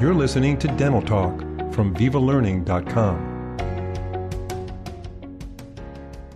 You're listening to Dental Talk from VivaLearning.com.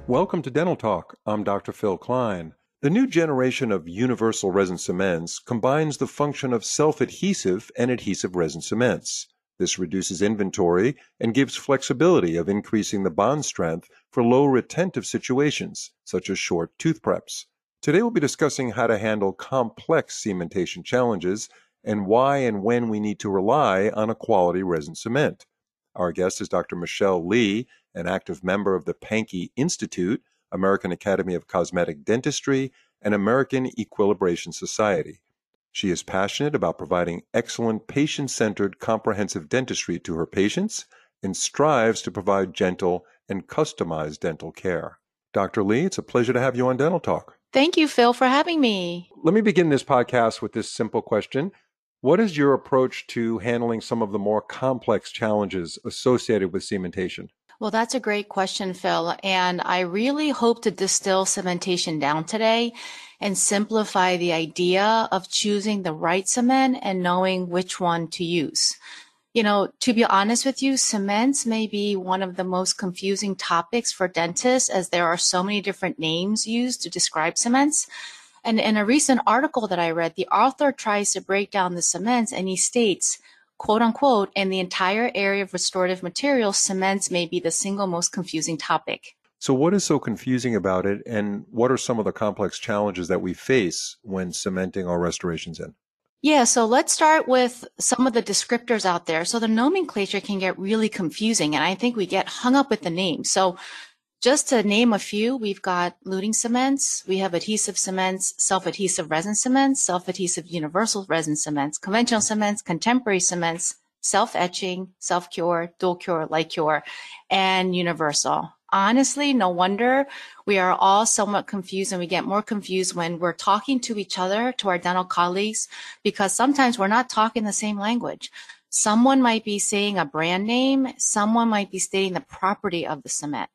Welcome to Dental Talk. I'm Dr. Phil Klein. The new generation of universal resin cements combines the function of self adhesive and adhesive resin cements. This reduces inventory and gives flexibility of increasing the bond strength for low retentive situations, such as short tooth preps. Today we'll be discussing how to handle complex cementation challenges and why and when we need to rely on a quality resin cement. Our guest is Dr. Michelle Lee, an active member of the Pankey Institute, American Academy of Cosmetic Dentistry, and American Equilibration Society. She is passionate about providing excellent patient centered comprehensive dentistry to her patients and strives to provide gentle and customized dental care. Dr. Lee, it's a pleasure to have you on Dental Talk. Thank you, Phil, for having me. Let me begin this podcast with this simple question what is your approach to handling some of the more complex challenges associated with cementation? Well, that's a great question, Phil. And I really hope to distill cementation down today and simplify the idea of choosing the right cement and knowing which one to use. You know, to be honest with you, cements may be one of the most confusing topics for dentists as there are so many different names used to describe cements. And in a recent article that I read, the author tries to break down the cements and he states, quote unquote, in the entire area of restorative materials, cements may be the single most confusing topic. So, what is so confusing about it, and what are some of the complex challenges that we face when cementing our restorations in? Yeah, so let's start with some of the descriptors out there. So, the nomenclature can get really confusing, and I think we get hung up with the name. So, just to name a few, we've got luting cements, we have adhesive cements, self-adhesive resin cements, self-adhesive universal resin cements, conventional cements, contemporary cements, self-etching, self-cure, dual cure, light cure, and universal. Honestly, no wonder we are all somewhat confused and we get more confused when we're talking to each other, to our dental colleagues, because sometimes we're not talking the same language. Someone might be saying a brand name, someone might be stating the property of the cement.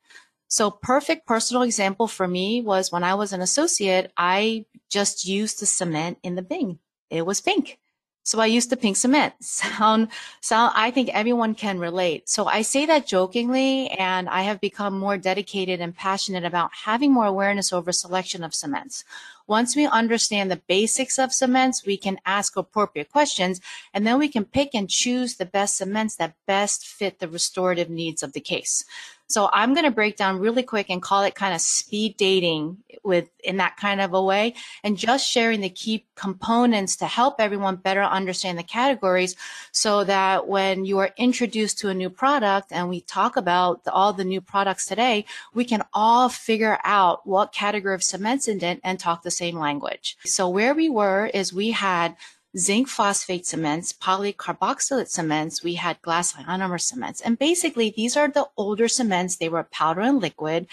So perfect personal example for me was when I was an associate, I just used the cement in the Bing. It was pink. So I used the pink cement. Sound, sound, I think everyone can relate. So I say that jokingly and I have become more dedicated and passionate about having more awareness over selection of cements. Once we understand the basics of cements, we can ask appropriate questions and then we can pick and choose the best cements that best fit the restorative needs of the case. So I'm going to break down really quick and call it kind of speed dating with in that kind of a way and just sharing the key components to help everyone better understand the categories so that when you are introduced to a new product and we talk about the, all the new products today, we can all figure out what category of cements in it and talk the same language. So where we were is we had zinc phosphate cements, polycarboxylate cements, we had glass ionomer cements. And basically, these are the older cements. They were powder and liquid.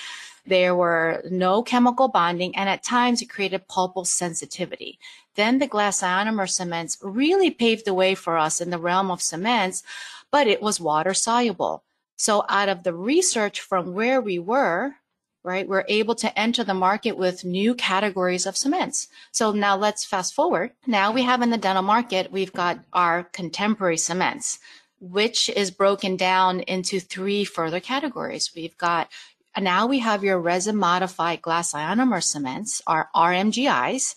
There were no chemical bonding, and at times it created pulpal sensitivity. Then the glass ionomer cements really paved the way for us in the realm of cements, but it was water soluble. So out of the research from where we were, right? We're able to enter the market with new categories of cements. So now let's fast forward. Now we have in the dental market, we've got our contemporary cements, which is broken down into three further categories. We've got now we have your resin modified glass ionomer cements, our RMGIs,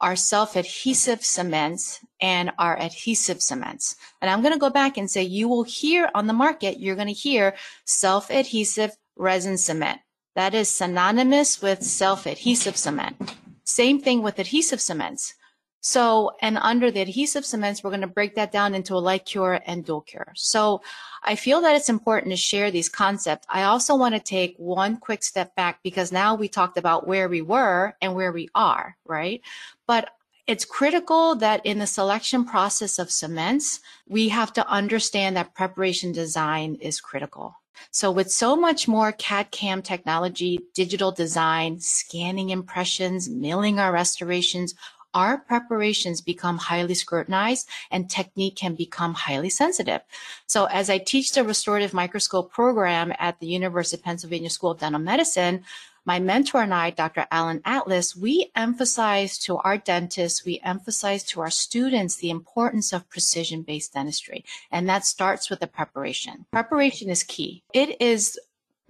our self-adhesive cements and our adhesive cements. And I'm going to go back and say you will hear on the market, you're going to hear self-adhesive resin cement. That is synonymous with self-adhesive cement. Same thing with adhesive cements. So, and under the adhesive cements, we're going to break that down into a light cure and dual cure. So I feel that it's important to share these concepts. I also want to take one quick step back because now we talked about where we were and where we are, right? But it's critical that in the selection process of cements, we have to understand that preparation design is critical. So with so much more CAD CAM technology, digital design, scanning impressions, milling our restorations, our preparations become highly scrutinized and technique can become highly sensitive. So as I teach the restorative microscope program at the University of Pennsylvania School of Dental Medicine, my mentor and I, Dr. Alan Atlas, we emphasize to our dentists, we emphasize to our students the importance of precision based dentistry. And that starts with the preparation. Preparation is key. It is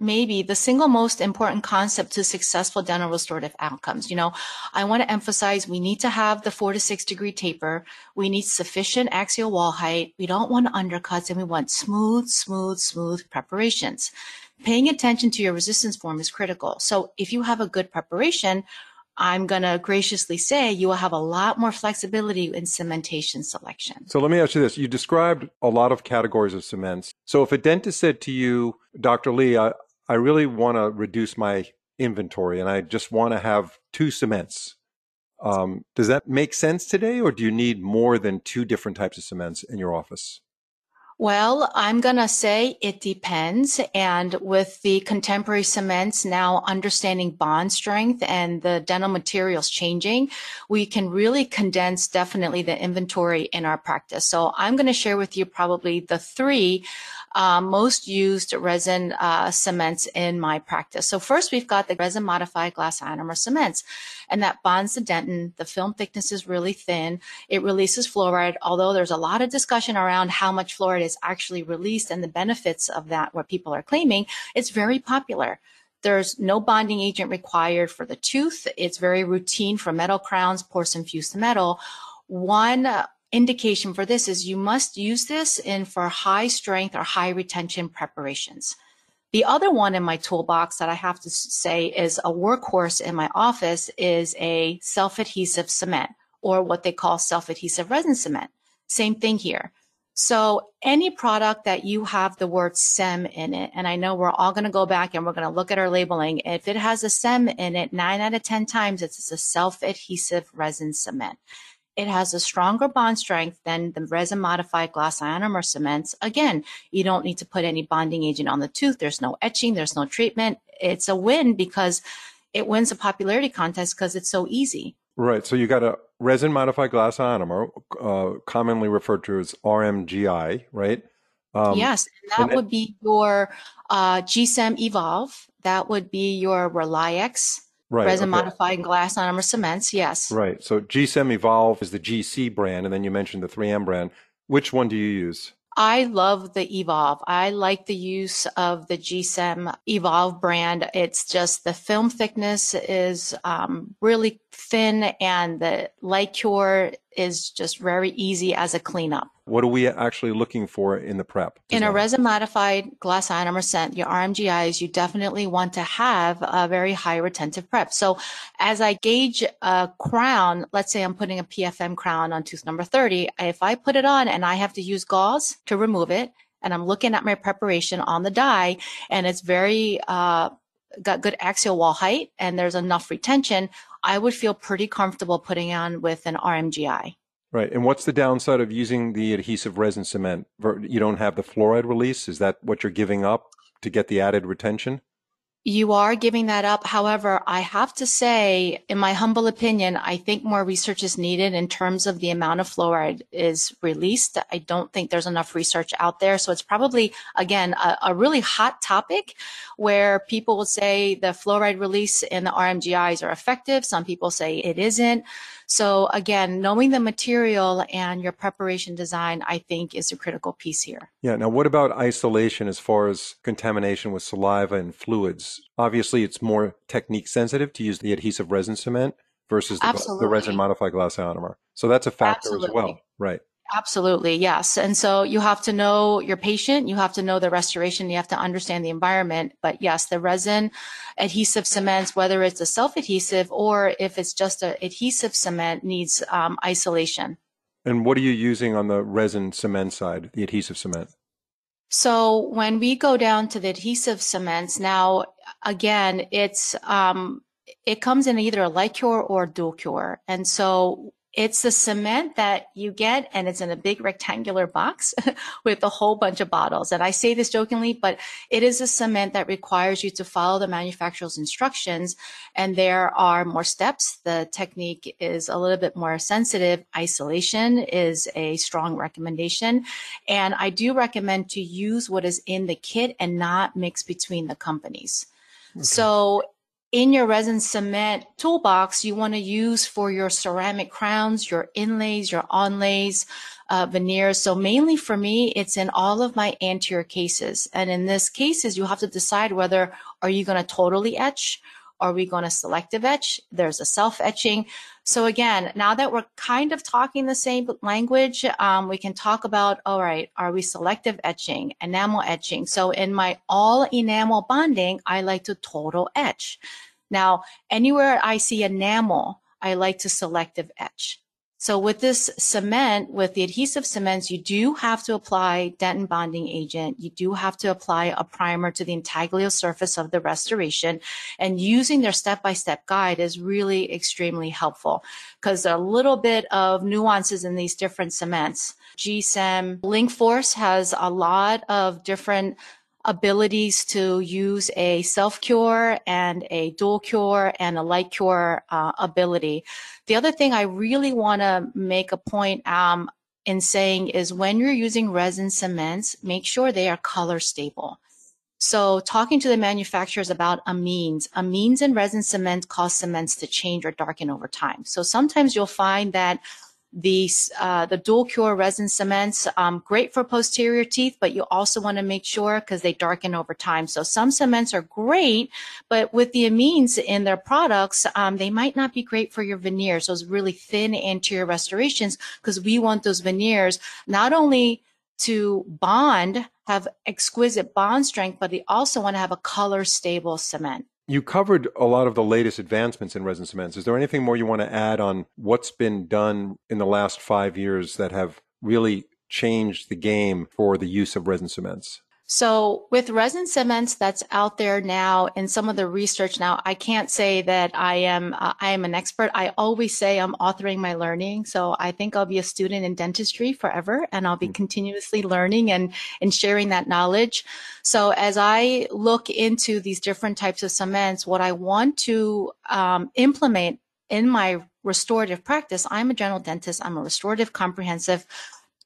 maybe the single most important concept to successful dental restorative outcomes. You know, I want to emphasize we need to have the four to six degree taper. We need sufficient axial wall height. We don't want undercuts and we want smooth, smooth, smooth preparations. Paying attention to your resistance form is critical. So if you have a good preparation, I'm going to graciously say you will have a lot more flexibility in cementation selection. So let me ask you this. You described a lot of categories of cements. So if a dentist said to you, Dr. Lee, I, I really want to reduce my inventory and I just want to have two cements. Um, does that make sense today, or do you need more than two different types of cements in your office? Well, I'm going to say it depends. And with the contemporary cements now understanding bond strength and the dental materials changing, we can really condense definitely the inventory in our practice. So I'm going to share with you probably the three uh, most used resin uh, cements in my practice. So first we've got the resin modified glass ionomer cements and that bonds the dentin. The film thickness is really thin. It releases fluoride, although there's a lot of discussion around how much fluoride is actually released and the benefits of that, what people are claiming. It's very popular. There's no bonding agent required for the tooth. It's very routine for metal crowns, porcelain fused metal. One indication for this is you must use this in for high strength or high retention preparations. The other one in my toolbox that I have to say is a workhorse in my office is a self-adhesive cement or what they call self-adhesive resin cement. Same thing here. So any product that you have the word CEM in it, and I know we're all going to go back and we're going to look at our labeling. If it has a CEM in it, nine out of 10 times it's a self-adhesive resin cement. It has a stronger bond strength than the resin modified glass ionomer cements. Again, you don't need to put any bonding agent on the tooth. There's no etching. There's no treatment. It's a win because it wins a popularity contest because it's so easy. Right. So you got a resin modified glass ionomer, uh, commonly referred to as RMGI, right? Um, yes, and that would be your uh, G-CEM Evolve. That would be your RelyX Right. Resin okay. modified glass ionomer cements. Yes. Right. So G-CEM Evolve is the GC brand, and then you mentioned the 3M brand. Which one do you use? I love the Evolve. I like the use of the G-CEM Evolve brand. It's just the film thickness is um, really thin and the light cure is just very easy as a cleanup. What are we actually looking for in the prep? In a resin modified glass ionomer scent, your RMGIs, you definitely want to have a very high retentive prep. So as I gauge a crown, let's say I'm putting a PFM crown on tooth number 30. If I put it on and I have to use gauze to remove it, and I'm looking at my preparation on the die and it's very, uh, got good axial wall height and there's enough retention, I would feel pretty comfortable putting on with an RMGI. Right. And what's the downside of using the adhesive resin cement? You don't have the fluoride release. Is that what you're giving up to get the added retention? You are giving that up. However, I have to say, in my humble opinion, I think more research is needed in terms of the amount of fluoride is released. I don't think there's enough research out there. So it's probably, again, a, a really hot topic where people will say the fluoride release in the RMGIs are effective. Some people say it isn't. So again, knowing the material and your preparation design, I think is a critical piece here. Yeah. Now, what about isolation as far as contamination with saliva and fluids? Obviously, it's more technique sensitive to use the adhesive resin cement versus the, the resin modified glass ionomer. So that's a factor Absolutely. as well. Right. Absolutely, yes. And so you have to know your patient, you have to know the restoration, you have to understand the environment. But yes, the resin adhesive cements, whether it's a self-adhesive or if it's just an adhesive cement, needs um, isolation. And what are you using on the resin cement side, the adhesive cement? So when we go down to the adhesive cements, now again, it's um, it comes in either a light cure or dual cure. And so it's the cement that you get and it's in a big rectangular box with a whole bunch of bottles. And I say this jokingly, but it is a cement that requires you to follow the manufacturer's instructions. And there are more steps. The technique is a little bit more sensitive. Isolation is a strong recommendation. And I do recommend to use what is in the kit and not mix between the companies. Okay. So in your resin cement toolbox you want to use for your ceramic crowns, your inlays, your onlays, uh, veneers. So mainly for me, it's in all of my anterior cases. And in this cases, you have to decide whether are you going to totally etch are we going to selective etch? There's a self etching. So again, now that we're kind of talking the same language, um, we can talk about, all right, are we selective etching, enamel etching? So in my all enamel bonding, I like to total etch. Now, anywhere I see enamel, I like to selective etch. So with this cement, with the adhesive cements, you do have to apply dentin bonding agent. You do have to apply a primer to the intaglio surface of the restoration. And using their step-by-step guide is really extremely helpful because there are a little bit of nuances in these different cements. G-CEM LinkForce has a lot of different abilities to use a self cure and a dual cure and a light cure uh, ability. The other thing I really want to make a point um, in saying is when you're using resin cements, make sure they are color stable. So talking to the manufacturers about amines, amines in resin cement cause cements to change or darken over time. So sometimes you'll find that these uh, the dual cure resin cements um, great for posterior teeth but you also want to make sure because they darken over time. So some cements are great but with the amines in their products um, they might not be great for your veneers those really thin anterior restorations because we want those veneers not only to bond have exquisite bond strength but they also want to have a color stable cement you covered a lot of the latest advancements in resin cements. Is there anything more you want to add on what's been done in the last five years that have really changed the game for the use of resin cements? So with resin cements that's out there now in some of the research now, I can't say that I am uh, I am an expert. I always say I'm authoring my learning. So I think I'll be a student in dentistry forever and I'll be mm-hmm. continuously learning and and sharing that knowledge. So as I look into these different types of cements, what I want to um, implement in my restorative practice, I'm a general dentist. I'm a restorative comprehensive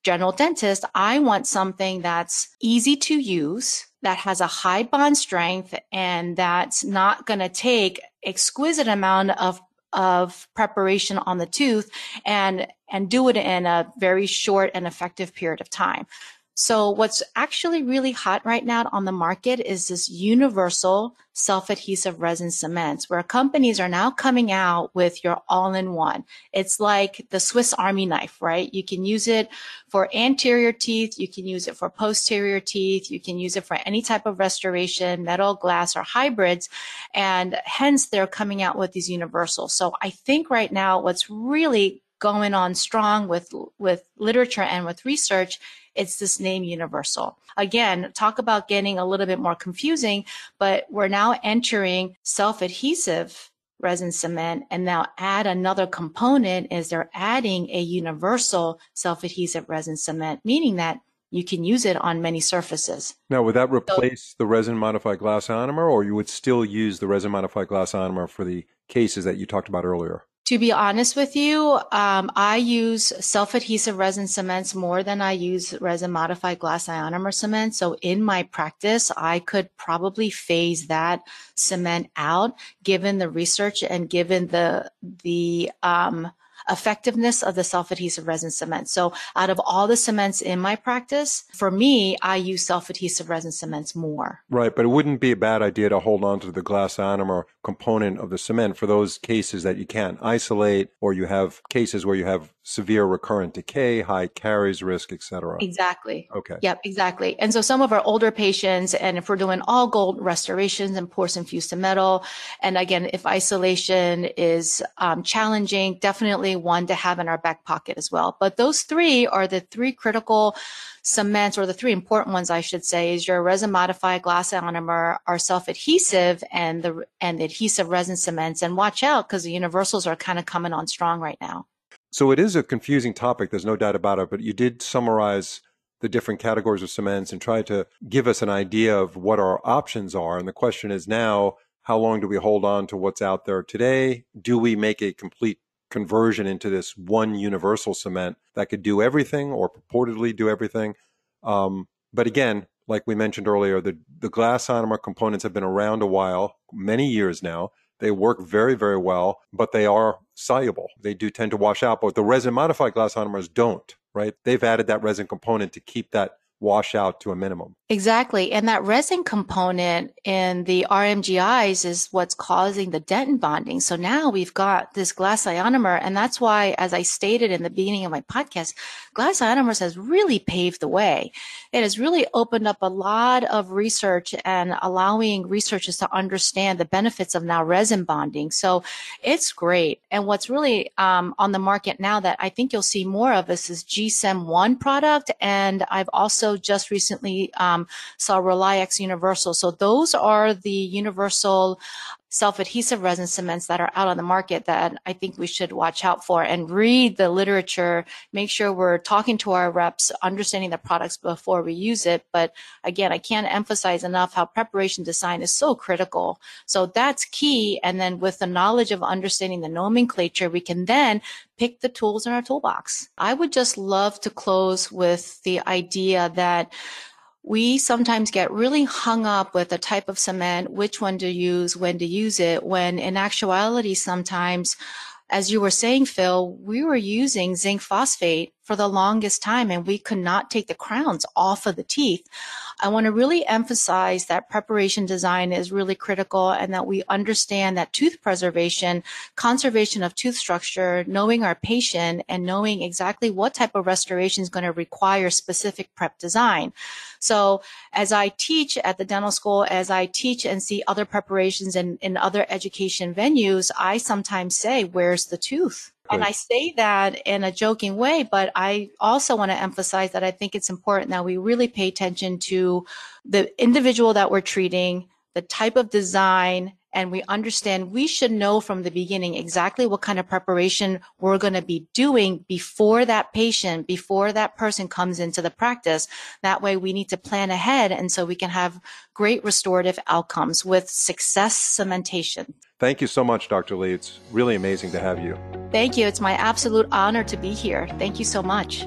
general dentist, I want something that's easy to use, that has a high bond strength, and that's not going to take exquisite amount of of preparation on the tooth and and do it in a very short and effective period of time. So what's actually really hot right now on the market is this universal self-adhesive resin cements where companies are now coming out with your all-in-one. It's like the Swiss army knife, right? You can use it for anterior teeth. You can use it for posterior teeth. You can use it for any type of restoration, metal, glass, or hybrids. And hence they're coming out with these universals. So I think right now what's really going on strong with, with literature and with research it's this name universal. Again, talk about getting a little bit more confusing, but we're now entering self-adhesive resin cement and now add another component is they're adding a universal self-adhesive resin cement, meaning that you can use it on many surfaces. Now, would that replace so, the resin modified glass ionomer, or you would still use the resin modified glass ionomer for the cases that you talked about earlier? To be honest with you, um, I use self-adhesive resin cements more than I use resin modified glass ionomer cement. So in my practice, I could probably phase that cement out given the research and given the, the, um, effectiveness of the self-adhesive resin cement. So out of all the cements in my practice, for me, I use self-adhesive resin cements more. Right, but it wouldn't be a bad idea to hold on to the glass ionomer component of the cement for those cases that you can't isolate or you have cases where you have severe recurrent decay, high caries risk, etc. Exactly. Okay. Yep, exactly. And so some of our older patients, and if we're doing all gold restorations and porcelain fused to metal, and again, if isolation is um, challenging, definitely one to have in our back pocket as well. But those three are the three critical cements, or the three important ones, I should say, is your resin modified glass ionomer, our self adhesive, and the and the adhesive resin cements. And watch out because the universals are kind of coming on strong right now. So it is a confusing topic, there's no doubt about it, but you did summarize the different categories of cements and try to give us an idea of what our options are. And the question is now, how long do we hold on to what's out there today? Do we make a complete conversion into this one universal cement that could do everything or purportedly do everything? Um, but again, like we mentioned earlier, the, the glass ionomer components have been around a while, many years now. They work very, very well, but they are soluble. They do tend to wash out, but the resin modified glass ionomers don't, right? They've added that resin component to keep that wash out to a minimum. Exactly. And that resin component in the RMGIs is what's causing the dentin bonding. So now we've got this glass ionomer. And that's why, as I stated in the beginning of my podcast, glass ionomers has really paved the way. It has really opened up a lot of research and allowing researchers to understand the benefits of now resin bonding. So it's great. And what's really um, on the market now that I think you'll see more of this is G-CEM 1 product. And I've also just recently um, saw RelyX Universal. So those are the universal self-adhesive resin cements that are out on the market that I think we should watch out for and read the literature, make sure we're talking to our reps, understanding the products before we use it. But again, I can't emphasize enough how preparation design is so critical. So that's key. And then with the knowledge of understanding the nomenclature, we can then pick the tools in our toolbox. I would just love to close with the idea that we sometimes get really hung up with the type of cement, which one to use, when to use it, when in actuality, sometimes, as you were saying, Phil, we were using zinc phosphate for the longest time and we could not take the crowns off of the teeth. I want to really emphasize that preparation design is really critical and that we understand that tooth preservation, conservation of tooth structure, knowing our patient and knowing exactly what type of restoration is going to require specific prep design. So as I teach at the dental school, as I teach and see other preparations and in other education venues, I sometimes say, where's the tooth? And I say that in a joking way, but I also want to emphasize that I think it's important that we really pay attention to the individual that we're treating, the type of design, and we understand we should know from the beginning exactly what kind of preparation we're going to be doing before that patient, before that person comes into the practice. That way we need to plan ahead and so we can have great restorative outcomes with success cementation. Thank you so much, Dr. Lee. It's really amazing to have you. Thank you. It's my absolute honor to be here. Thank you so much.